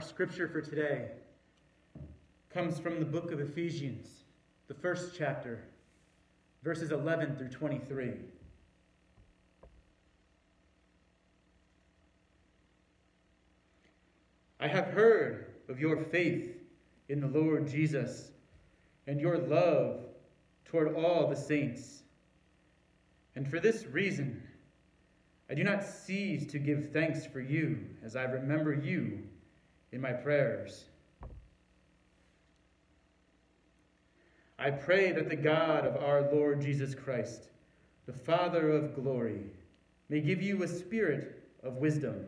Our scripture for today comes from the book of Ephesians, the first chapter, verses 11 through 23. I have heard of your faith in the Lord Jesus and your love toward all the saints. And for this reason, I do not cease to give thanks for you as I remember you in my prayers. I pray that the God of our Lord Jesus Christ, the Father of glory, may give you a spirit of wisdom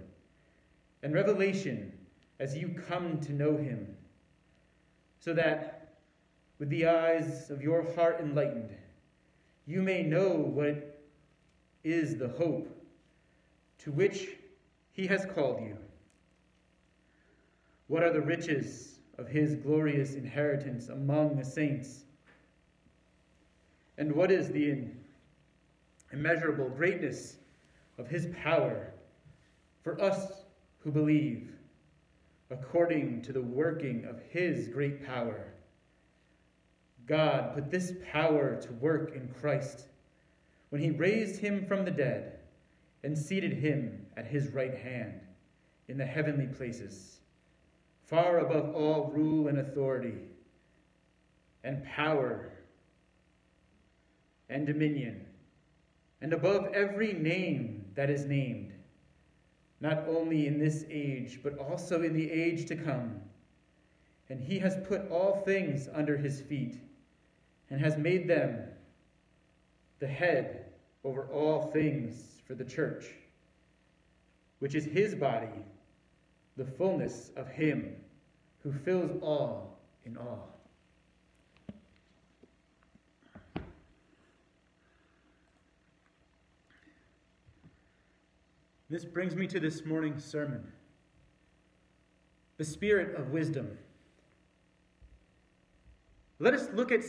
and revelation as you come to know him, so that, with the eyes of your heart enlightened, you may know what is the hope to which he has called you what are the riches of his glorious inheritance among the saints? And what is the immeasurable greatness of his power for us who believe, according to the working of his great power? God put this power to work in Christ when he raised him from the dead and seated him at his right hand in the heavenly places far above all rule and authority, and power, and dominion, and above every name that is named, not only in this age, but also in the age to come. And he has put all things under his feet, and has made them the head over all things for the church, which is his body, the fullness of him who fills all in all. This brings me to this morning's sermon the spirit of wisdom. Let us look at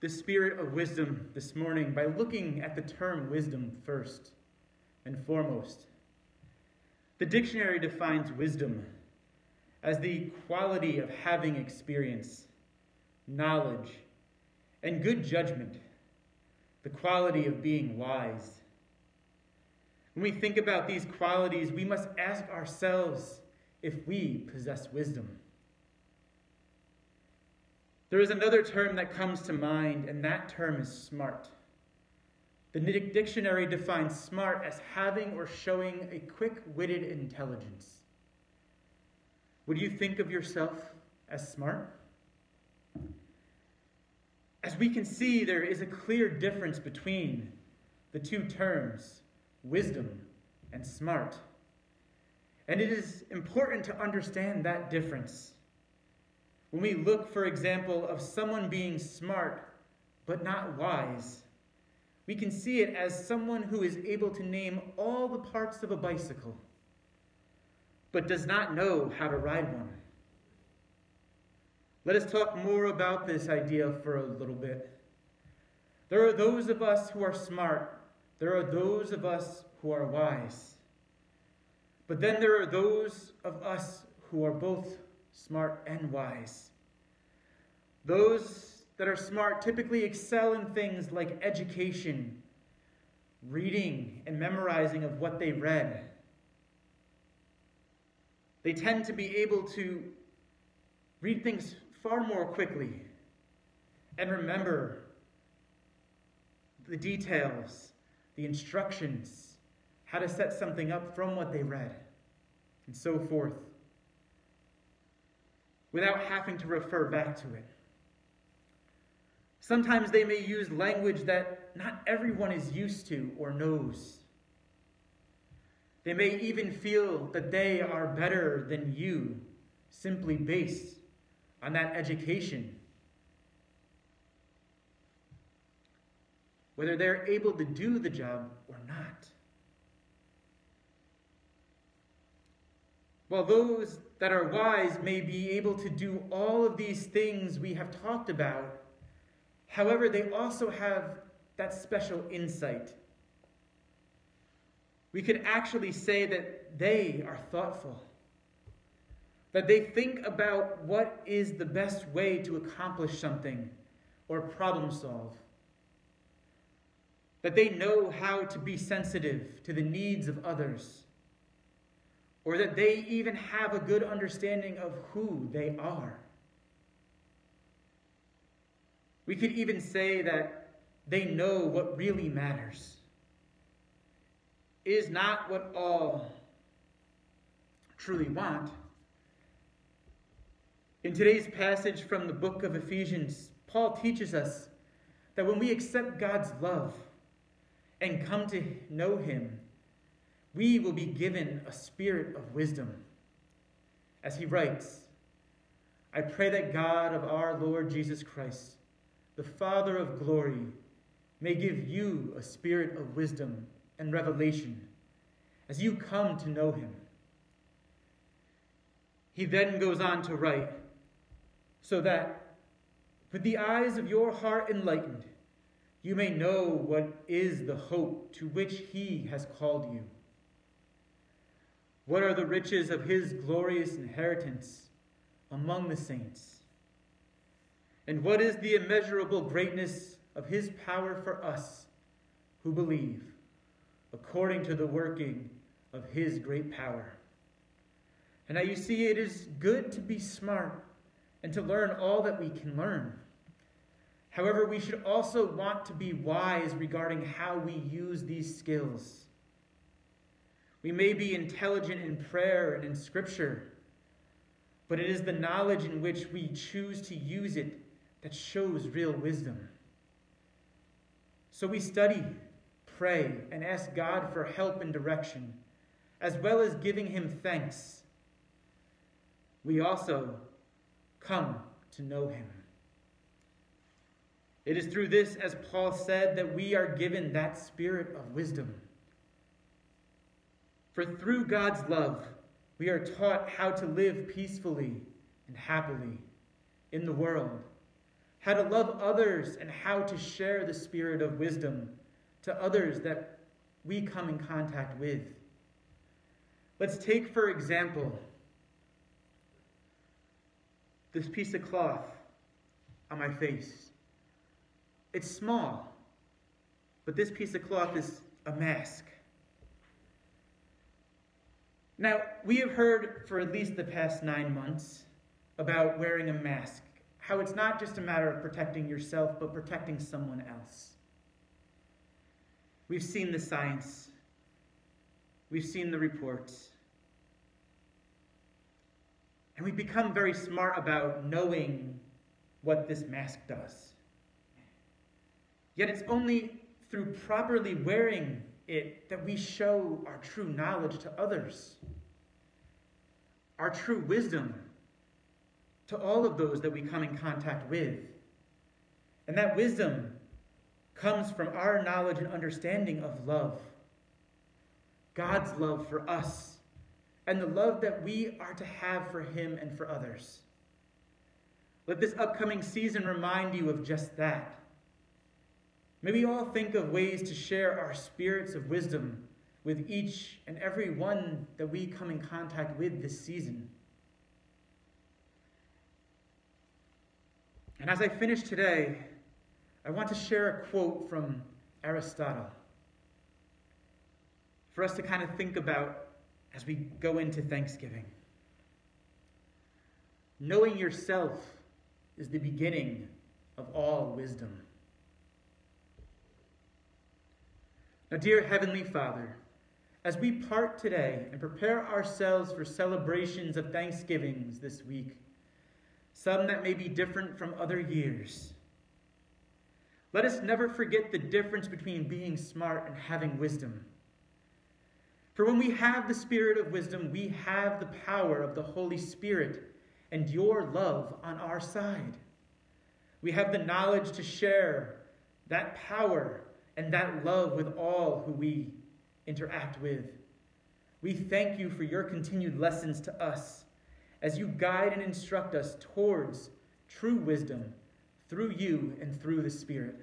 the spirit of wisdom this morning by looking at the term wisdom first and foremost. The dictionary defines wisdom as the quality of having experience, knowledge, and good judgment, the quality of being wise. When we think about these qualities, we must ask ourselves if we possess wisdom. There is another term that comes to mind, and that term is smart. The dictionary defines smart as having or showing a quick witted intelligence. Would you think of yourself as smart? As we can see, there is a clear difference between the two terms, wisdom and smart. And it is important to understand that difference. When we look, for example, of someone being smart but not wise, we can see it as someone who is able to name all the parts of a bicycle but does not know how to ride one. Let us talk more about this idea for a little bit. There are those of us who are smart, there are those of us who are wise. But then there are those of us who are both smart and wise. Those that are smart typically excel in things like education, reading, and memorizing of what they read. They tend to be able to read things far more quickly and remember the details, the instructions, how to set something up from what they read, and so forth, without having to refer back to it. Sometimes they may use language that not everyone is used to or knows. They may even feel that they are better than you simply based on that education. Whether they're able to do the job or not. While those that are wise may be able to do all of these things we have talked about, however, they also have that special insight we could actually say that they are thoughtful. that they think about what is the best way to accomplish something or problem solve, that they know how to be sensitive to the needs of others, or that they even have a good understanding of who they are. We could even say that they know what really matters. It is not what all truly want. In today's passage from the book of Ephesians, Paul teaches us that when we accept God's love and come to know Him, we will be given a spirit of wisdom. As he writes, I pray that God of our Lord Jesus Christ, the Father of glory, may give you a spirit of wisdom and revelation as you come to know him. He then goes on to write, so that with the eyes of your heart enlightened, you may know what is the hope to which he has called you. What are the riches of his glorious inheritance among the saints? And what is the immeasurable greatness of his power for us who believe, according to the working of his great power? And now you see, it is good to be smart and to learn all that we can learn. However, we should also want to be wise regarding how we use these skills. We may be intelligent in prayer and in scripture, but it is the knowledge in which we choose to use it that shows real wisdom. So we study, pray, and ask God for help and direction, as well as giving Him thanks. We also come to know Him. It is through this, as Paul said, that we are given that spirit of wisdom. For through God's love, we are taught how to live peacefully and happily in the world how to love others, and how to share the spirit of wisdom to others that we come in contact with. Let's take, for example, this piece of cloth on my face. It's small, but this piece of cloth is a mask. Now, we have heard for at least the past nine months about wearing a mask how it's not just a matter of protecting yourself, but protecting someone else. We've seen the science, we've seen the reports. And we've become very smart about knowing what this mask does. Yet it's only through properly wearing it that we show our true knowledge to others, our true wisdom to all of those that we come in contact with. And that wisdom comes from our knowledge and understanding of love. God's love for us, and the love that we are to have for Him and for others. Let this upcoming season remind you of just that. May we all think of ways to share our spirits of wisdom with each and every one that we come in contact with this season. And as I finish today, I want to share a quote from Aristotle for us to kind of think about as we go into Thanksgiving. Knowing yourself is the beginning of all wisdom. Now, dear Heavenly Father, as we part today and prepare ourselves for celebrations of Thanksgivings this week, some that may be different from other years. Let us never forget the difference between being smart and having wisdom. For when we have the spirit of wisdom, we have the power of the Holy Spirit and your love on our side. We have the knowledge to share that power and that love with all who we interact with. We thank you for your continued lessons to us as you guide and instruct us towards true wisdom through you and through the Spirit.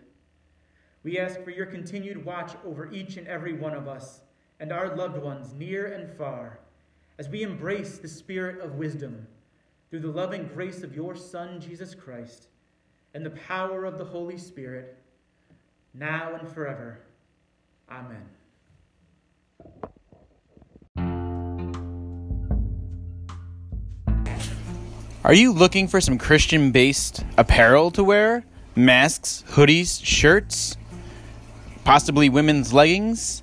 We ask for your continued watch over each and every one of us and our loved ones near and far as we embrace the spirit of wisdom through the loving grace of your Son, Jesus Christ, and the power of the Holy Spirit, now and forever. Amen. Are you looking for some Christian based apparel to wear? Masks, hoodies, shirts, possibly women's leggings?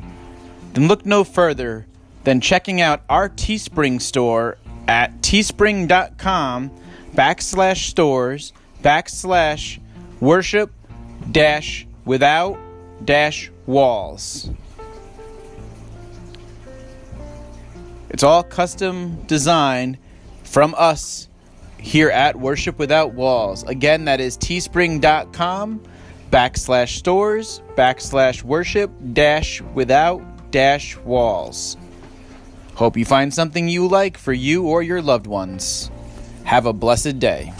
Then look no further than checking out our Teespring store at teespring.com backslash stores backslash worship dash without dash walls. It's all custom designed from us here at Worship Without Walls. Again, that is teespring.com backslash stores backslash worship dash without dash walls. Hope you find something you like for you or your loved ones. Have a blessed day.